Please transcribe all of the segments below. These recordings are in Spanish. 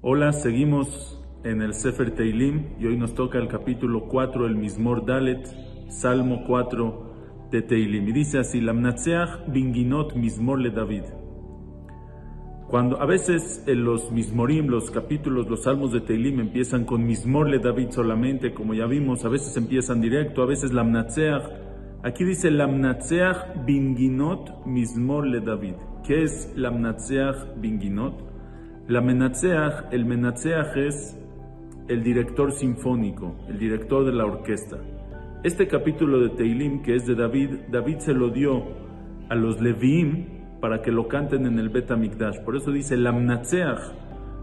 Hola, seguimos en el Sefer Teilim y hoy nos toca el capítulo 4, el Mismor Dalet, Salmo 4 de Teilim. Y dice así, Lamnatseach binginot Mismor le David. Cuando a veces en los Mismorim, los capítulos, los salmos de Teilim empiezan con Mismor le David solamente, como ya vimos, a veces empiezan directo, a veces Lamnatseach. Aquí dice Lamnatseach binginot Mismor le David. ¿Qué es Lamnatseach binginot? La Menatseach, el Menatseach es el director sinfónico, el director de la orquesta. Este capítulo de Teilim, que es de David, David se lo dio a los Leviim para que lo canten en el Bet Mikdash. Por eso dice Lamnatseach,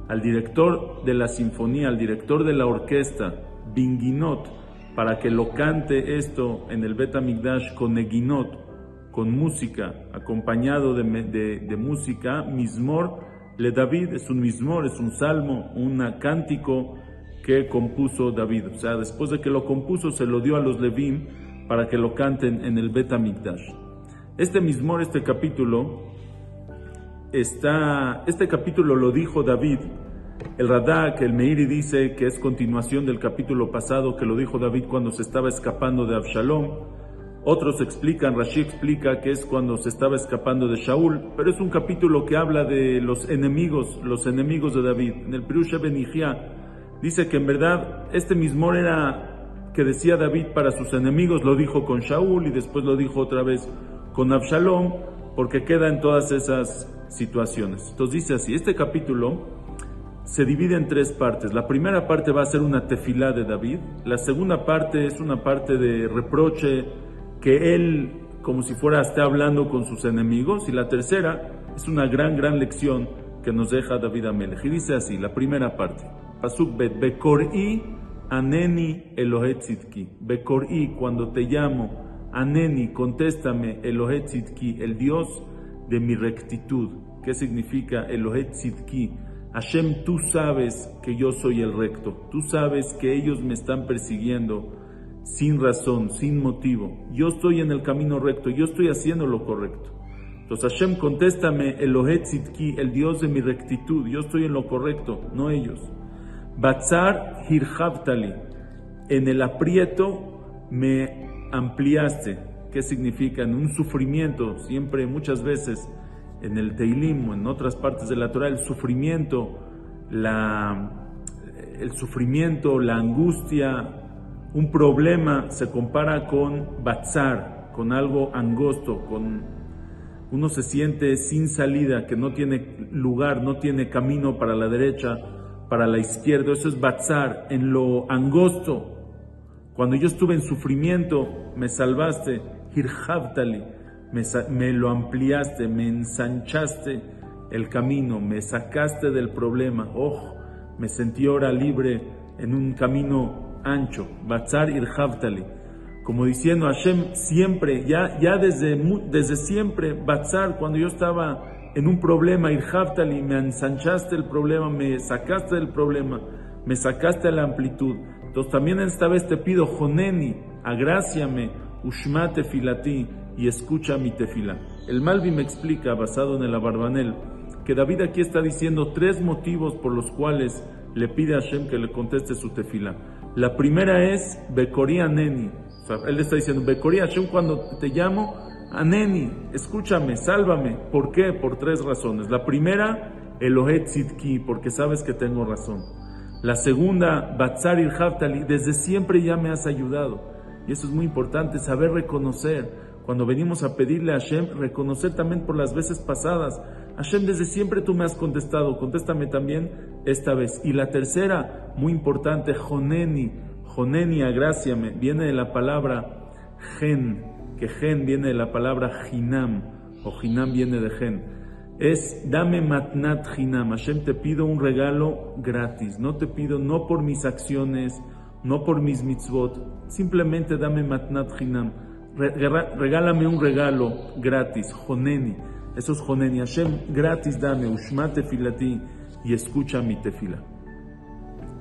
al director de la sinfonía, al director de la orquesta, Binginot, para que lo cante esto en el Bet Mikdash con Neginot, con música, acompañado de, música, Mismor, le David es un mismor, es un salmo, un cántico que compuso David. O sea, después de que lo compuso, se lo dio a los Levim para que lo canten en el Bet Amikdash. Este mismor, este capítulo, está, este capítulo lo dijo David. El Radak, el Meiri dice que es continuación del capítulo pasado que lo dijo David cuando se estaba escapando de Absalom. Otros explican, Rashi explica que es cuando se estaba escapando de Shaul, pero es un capítulo que habla de los enemigos, los enemigos de David. En el Pirush Benihia dice que en verdad este mismo era que decía David para sus enemigos, lo dijo con Shaul y después lo dijo otra vez con Absalom, porque queda en todas esas situaciones. Entonces dice así, este capítulo se divide en tres partes. La primera parte va a ser una tefilá de David, la segunda parte es una parte de reproche, que él como si fuera esté hablando con sus enemigos. Y la tercera es una gran gran lección que nos deja David Amelech. Y dice así la primera parte. Pasuk bet Bekor'i aneni Elohetzitki Bekor'i cuando te llamo aneni contéstame Elohetzitki el Dios de mi rectitud ¿qué significa Elohetzitki? Hashem tú sabes que yo soy el recto tú sabes que ellos me están persiguiendo sin razón, sin motivo. Yo estoy en el camino recto, yo estoy haciendo lo correcto. Entonces Hashem, contéstame, Elohet Tzidki, el Dios de mi rectitud, yo estoy en lo correcto, no ellos. Batzar Hirhavtali, en el aprieto me ampliaste. ¿Qué significa? En un sufrimiento, siempre, muchas veces, en el Teilim o en otras partes de la Torah, el sufrimiento, la, el sufrimiento, la angustia, un problema se compara con batzar, con algo angosto, con uno se siente sin salida, que no tiene lugar, no tiene camino para la derecha, para la izquierda. Eso es batzar, en lo angosto. Cuando yo estuve en sufrimiento, me salvaste, hirhavtali, me, lo ampliaste, me ensanchaste el camino, me sacaste del problema. Oh, me sentí ahora libre en un camino ancho, Batzar Irhavtali, como diciendo Hashem siempre, ya, ya desde, desde siempre, Batzar, cuando yo estaba en un problema, Irhavtali, me ensanchaste el problema, me sacaste del problema, me sacaste a la amplitud. Entonces también esta vez te pido, Joneni, agráciame, Ushmate filati, y escucha mi tefila. El Malvi me explica, basado en el Abarbanel, que David aquí está diciendo tres motivos por los cuales le pide a Hashem que le conteste su tefila. La primera es Bekori Aneni. O sea, él está diciendo, Bekori Hashem, cuando te llamo, Aneni, escúchame, sálvame. ¿Por qué? Por tres razones. La primera, Elohet Tzidki, porque sabes que tengo razón. La segunda, Batzar Haftali, desde siempre ya me has ayudado. Y eso es muy importante, saber reconocer. Cuando venimos a pedirle a Hashem, reconocer también por las veces pasadas. Hashem, desde siempre tú me has contestado, contéstame también esta vez. Y la tercera, muy importante, Joneni, Joneni, agráciame, viene de la palabra gen, que gen viene de la palabra jinam, o jinam viene de gen. Es dame matnat jinam, Hashem te pido un regalo gratis, no te pido no por mis acciones, no por mis mitzvot, simplemente dame matnat jinam, regálame un regalo gratis, Joneni. Eso es Joneni. Hashem, gratis dame, Ushmate filati, y escucha mi tefila.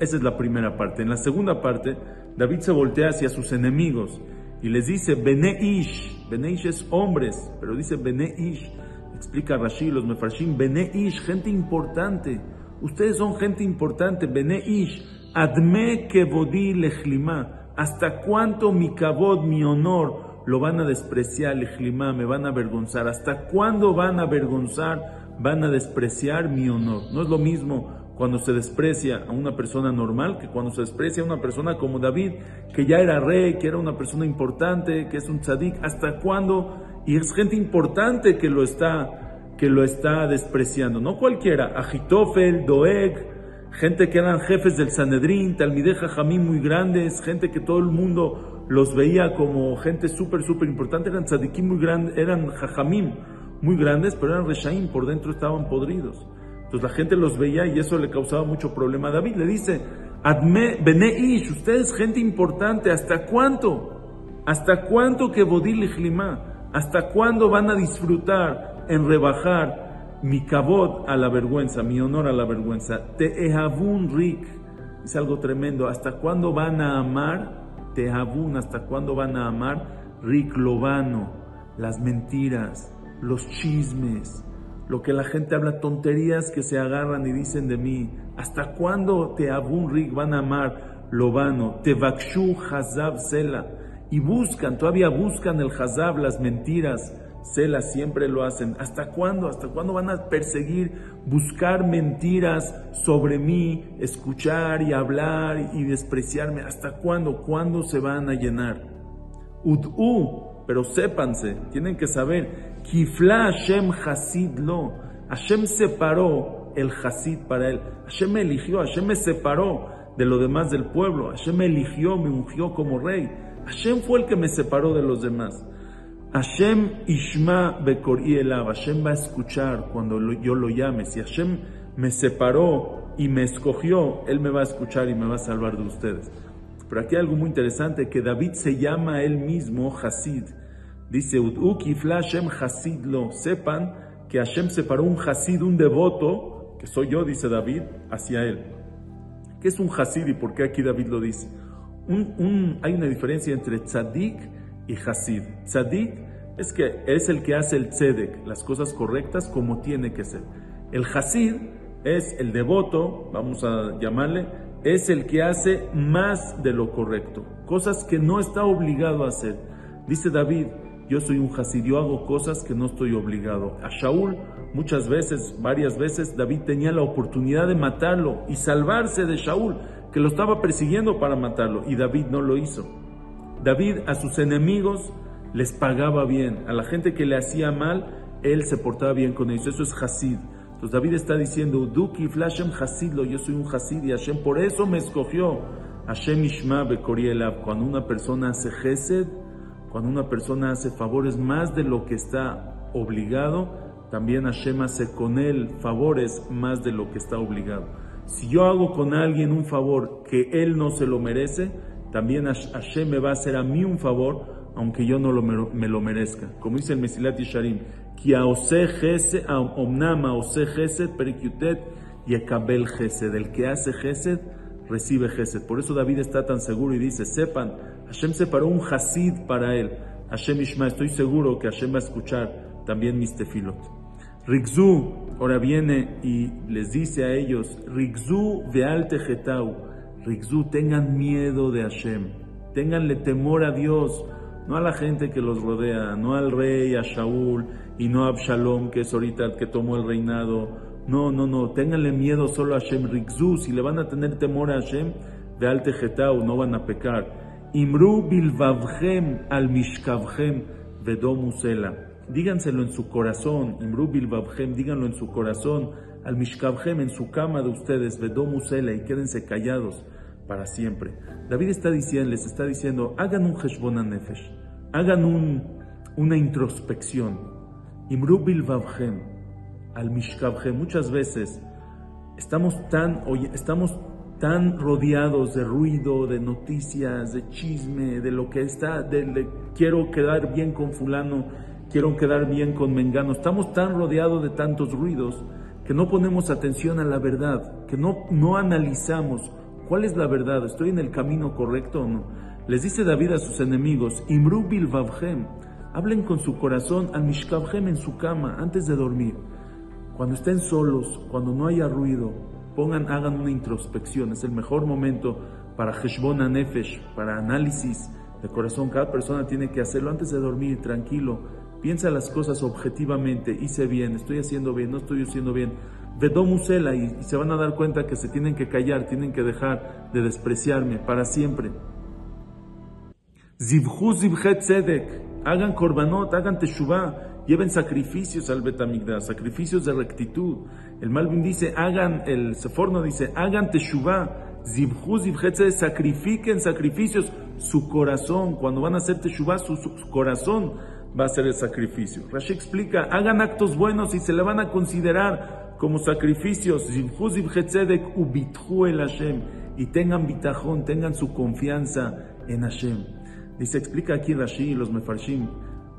Esa es la primera parte. En la segunda parte, David se voltea hacia sus enemigos y les dice, Bene Ish, Bene Ish es hombres, pero dice Bene Ish. Explica Rashi, los Mefarshim, Bene Ish, gente importante. Ustedes son gente importante, Bene Ish. Adme kevodi lechlima. ¿Hasta cuánto mi kabod, mi honor, lo van a despreciar, lechlima, me van a avergonzar? ¿Hasta cuándo van a avergonzar, van a despreciar mi honor? No es lo mismo cuando se desprecia a una persona normal que cuando se desprecia a una persona como David, que ya era rey, que era una persona importante, que es un tzadik, ¿hasta cuándo? Y es gente importante que lo está, que lo está despreciando, no cualquiera, Agitofel, Doeg, gente que eran jefes del Sanedrín, Talmideja Jamín muy grandes, gente que todo el mundo los veía como gente súper, súper importante, eran tzadikim muy grandes, eran jajamim muy grandes, pero eran reshaim, por dentro estaban podridos. Entonces la gente los veía y eso le causaba mucho problema a David. Le dice, Adme, Bene Ish, ustedes gente importante, ¿hasta cuánto? ¿Hasta cuánto que Bodil y ¿Hasta cuándo van a disfrutar en rebajar mi cabot a la vergüenza, mi honor a la vergüenza? Tehabun Rik, es algo tremendo. ¿Hasta cuándo van a amar? Tehabun, ¿hasta cuándo van a amar? Rik Lobano, las mentiras, los chismes, lo que la gente habla, tonterías que se agarran y dicen de mí. ¿Hasta cuándo te abunrik van a amar lo vano? Te vakshu hazab sela. Y buscan, todavía buscan el hazab, las mentiras. Sela siempre lo hacen. ¿Hasta cuándo? ¿Hasta cuándo van a perseguir, buscar mentiras sobre mí, escuchar y hablar y despreciarme? ¿Hasta cuándo? ¿Cuándo se van a llenar? Ud'u, pero sépanse, tienen que saber Kifla Hashem Hasid lo. Hashem separó el Hasid para él. Hashem me eligió, Hashem me separó de lo demás del pueblo. Hashem me eligió, me ungió como rey. Hashem fue el que me separó de los demás. Hashem Ishma Bekori Elav. Hashem va a escuchar cuando yo lo llame. Si Hashem me separó y me escogió, Él me va a escuchar y me va a salvar de ustedes. Pero aquí hay algo muy interesante, que David se llama él mismo Hasid. Dice, Hashem Hasid lo. Sepan que Hashem separó un Hasid, un devoto, que soy yo, dice David, hacia él. ¿Qué es un Hasid y por qué aquí David lo dice? Hay una diferencia entre tzadik y Hasid. Tzadik es que es el que hace el tzedek, las cosas correctas como tiene que ser. El Hasid es el devoto, vamos a llamarle, es el que hace más de lo correcto, cosas que no está obligado a hacer. Dice David, yo soy un Hasid, yo hago cosas que no estoy obligado. A Shaul muchas veces, varias veces, David tenía la oportunidad de matarlo y salvarse de Shaul, que lo estaba persiguiendo para matarlo, y David no lo hizo. David a sus enemigos les pagaba bien, a la gente que le hacía mal, él se portaba bien con ellos, eso es Hasid. Entonces David está diciendo, Duki Flashem Hasidlo, yo soy un Hasid y Hashem por eso me escogió. Hashem Ishma Bekorielab, cuando una persona hace Gesed, cuando una persona hace favores más de lo que está obligado, también Hashem hace con él favores más de lo que está obligado. Si yo hago con alguien un favor que él no se lo merece, también Hashem me va a hacer a mí un favor, aunque yo no me lo merezca. Como dice el Mesilat Yisharim, omnama ose gesed y ekabel gesed. El que hace gesed, recibe gesed. Por eso David está tan seguro y dice, sepan, Hashem separó un Hasid para él. Hashem Ishma, estoy seguro que Hashem va a escuchar también mis tefilot. Rigzu, ahora viene y les dice a ellos, Rigzu veal tejetau, Rigzu, tengan miedo de Hashem, tenganle temor a Dios, no a la gente que los rodea, no al rey, a Shaul, y no a Absalom, que es ahorita que tomó el reinado. No, no, no, tenganle miedo solo a Hashem, Rigzu, si le van a tener temor a Hashem, veal tejetau, no van a pecar. Imru bilvavchem al mishkavchem vedomusela. Díganselo en su corazón, Imru bilvavchem, díganlo en su corazón, al mishkavchem, en su cama de ustedes, vedomusela, y quédense callados para siempre. David está diciendo, les está diciendo, hagan un heshbon nefesh, hagan un, una introspección. Imru bilvavchem al mishkavchem. Muchas veces estamos tan, estamos tan rodeados de ruido, de noticias, de chisme, de lo que está, de, quiero quedar bien con fulano, quiero quedar bien con mengano. Estamos tan rodeados de tantos ruidos que no ponemos atención a la verdad, que no, no analizamos cuál es la verdad, estoy en el camino correcto o no. Les dice David a sus enemigos, Imru bilvavhem, Hablen con su corazón al Mishkabhem en su cama antes de dormir. Cuando estén solos, cuando no haya ruido, pongan, hagan una introspección. Es el mejor momento para Heshbon Nefesh, para análisis de corazón. Cada persona tiene que hacerlo antes de dormir, tranquilo. Piensa las cosas objetivamente. Hice bien, estoy haciendo bien, no estoy haciendo bien. Vedomusela y, se van a dar cuenta que se tienen que callar, tienen que dejar de despreciarme para siempre. Zivhu Zivhet Tzedek. Hagan korbanot, hagan teshuvah, lleven sacrificios al Betamigdash, sacrificios de rectitud. El Malvin dice, hagan, el Seforno dice, hagan teshuvah, zibhu zibhet sacrifiquen sacrificios, su corazón, cuando van a hacer teshuvah, su, corazón va a ser el sacrificio. Rashi explica, hagan actos buenos y se le van a considerar como sacrificios, y tengan bitajón, tengan su confianza en Hashem. Dice, explica aquí Rashi y los Mefarshim,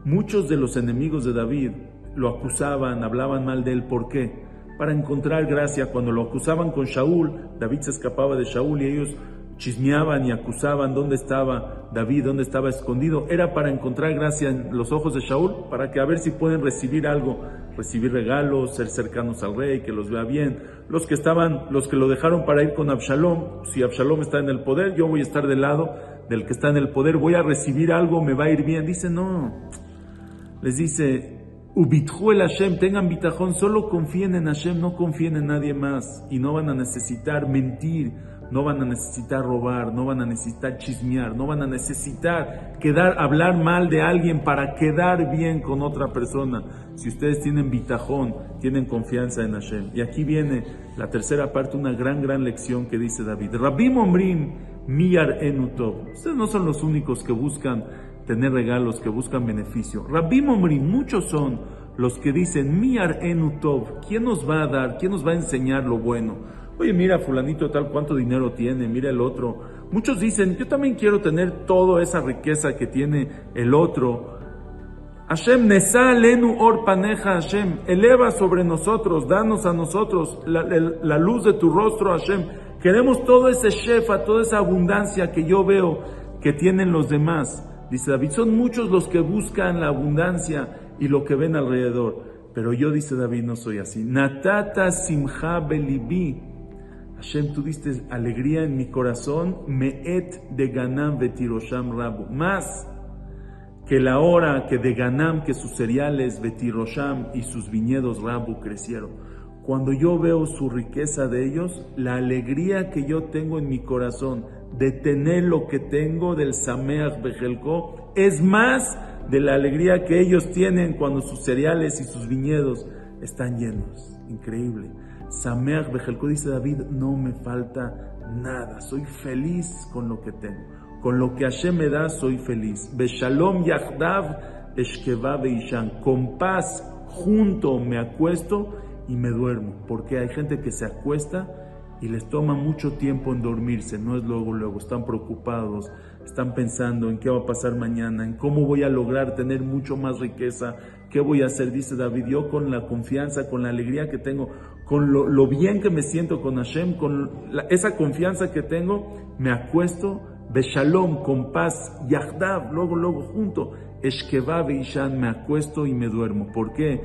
muchos de los enemigos de David lo acusaban, hablaban mal de él. ¿Por qué? Para encontrar gracia. Cuando lo acusaban con Shaul, David se escapaba de Shaul y ellos chismeaban y acusaban dónde estaba David, dónde estaba escondido. Era para encontrar gracia en los ojos de Shaul, para que a ver si pueden recibir algo, recibir regalos, ser cercanos al rey, que los vea bien. Los que estaban, los que lo dejaron para ir con Absalom, si Absalom está en el poder, yo voy a estar del lado del que está en el poder, voy a recibir algo, me va a ir bien. Dice, no. Les dice, Ubithu el Hashem, tengan bitajón, solo confíen en Hashem, no confíen en nadie más. Y no van a necesitar mentir, no van a necesitar robar, no van a necesitar chismear, no van a necesitar quedar, hablar mal de alguien para quedar bien con otra persona. Si ustedes tienen bitajón, tienen confianza en Hashem. Y aquí viene la tercera parte, una gran, gran lección que dice David. Rabbi Omrim, Miyar Enutov. Ustedes no son los únicos que buscan tener regalos, que buscan beneficio. Rabbi Momri, muchos son los que dicen Miyar Enutov. ¿Quién nos va a dar? ¿Quién nos va a enseñar lo bueno? Oye, mira, fulanito tal, cuánto dinero tiene, mira el otro. Muchos dicen, yo también quiero tener toda esa riqueza que tiene el otro. Hashem, Nesa Lenu Or Paneja Hashem, eleva sobre nosotros, danos a nosotros la, la luz de tu rostro, Hashem. Queremos todo ese shefa, toda esa abundancia que yo veo que tienen los demás. Dice David, son muchos los que buscan la abundancia y lo que ven alrededor. Pero yo, dice David, no soy así. Natata simha belibi. Hashem, tú diste alegría en mi corazón. Me'et de ganam betirosham rabu. Más que la hora que de ganam, que sus cereales betirosham y sus viñedos rabu crecieron cuando yo veo su riqueza de ellos, la alegría que yo tengo en mi corazón de tener lo que tengo del Sameach Bejelko es más de la alegría que ellos tienen cuando sus cereales y sus viñedos están llenos. Increíble. Sameach Bejelko dice David, no me falta nada, soy feliz con lo que tengo. Con lo que Hashem me da, soy feliz. Beshalom Yahdav Eshkeva Beishan. Con paz, junto me acuesto y me duermo, porque hay gente que se acuesta y les toma mucho tiempo en dormirse, no es luego, luego, están preocupados, están pensando en qué va a pasar mañana, en cómo voy a lograr tener mucho más riqueza, qué voy a hacer, dice David, yo con la confianza, con la alegría que tengo, con lo, bien que me siento con Hashem, con esa confianza que tengo, me acuesto de shalom, con paz, yahdav, luego, luego junto, eshkeva ishan, me acuesto y me duermo. ¿Por qué?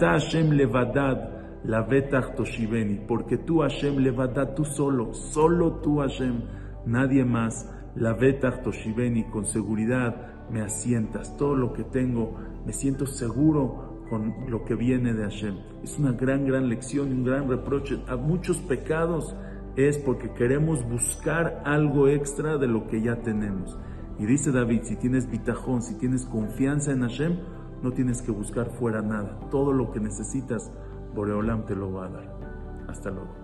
Hashem levadad, la vetach toshiveni, porque tú Hashem levadad, tú solo, solo tú Hashem, nadie más, la vetach toshiveni, con seguridad me asientas, todo lo que tengo, me siento seguro con lo que viene de Hashem. Es una gran, gran lección, un gran reproche a muchos pecados es porque queremos buscar algo extra de lo que ya tenemos. Y dice David, si tienes bitajón, si tienes confianza en Hashem, no tienes que buscar fuera nada. Todo lo que necesitas, Boreolam te lo va a dar. Hasta luego.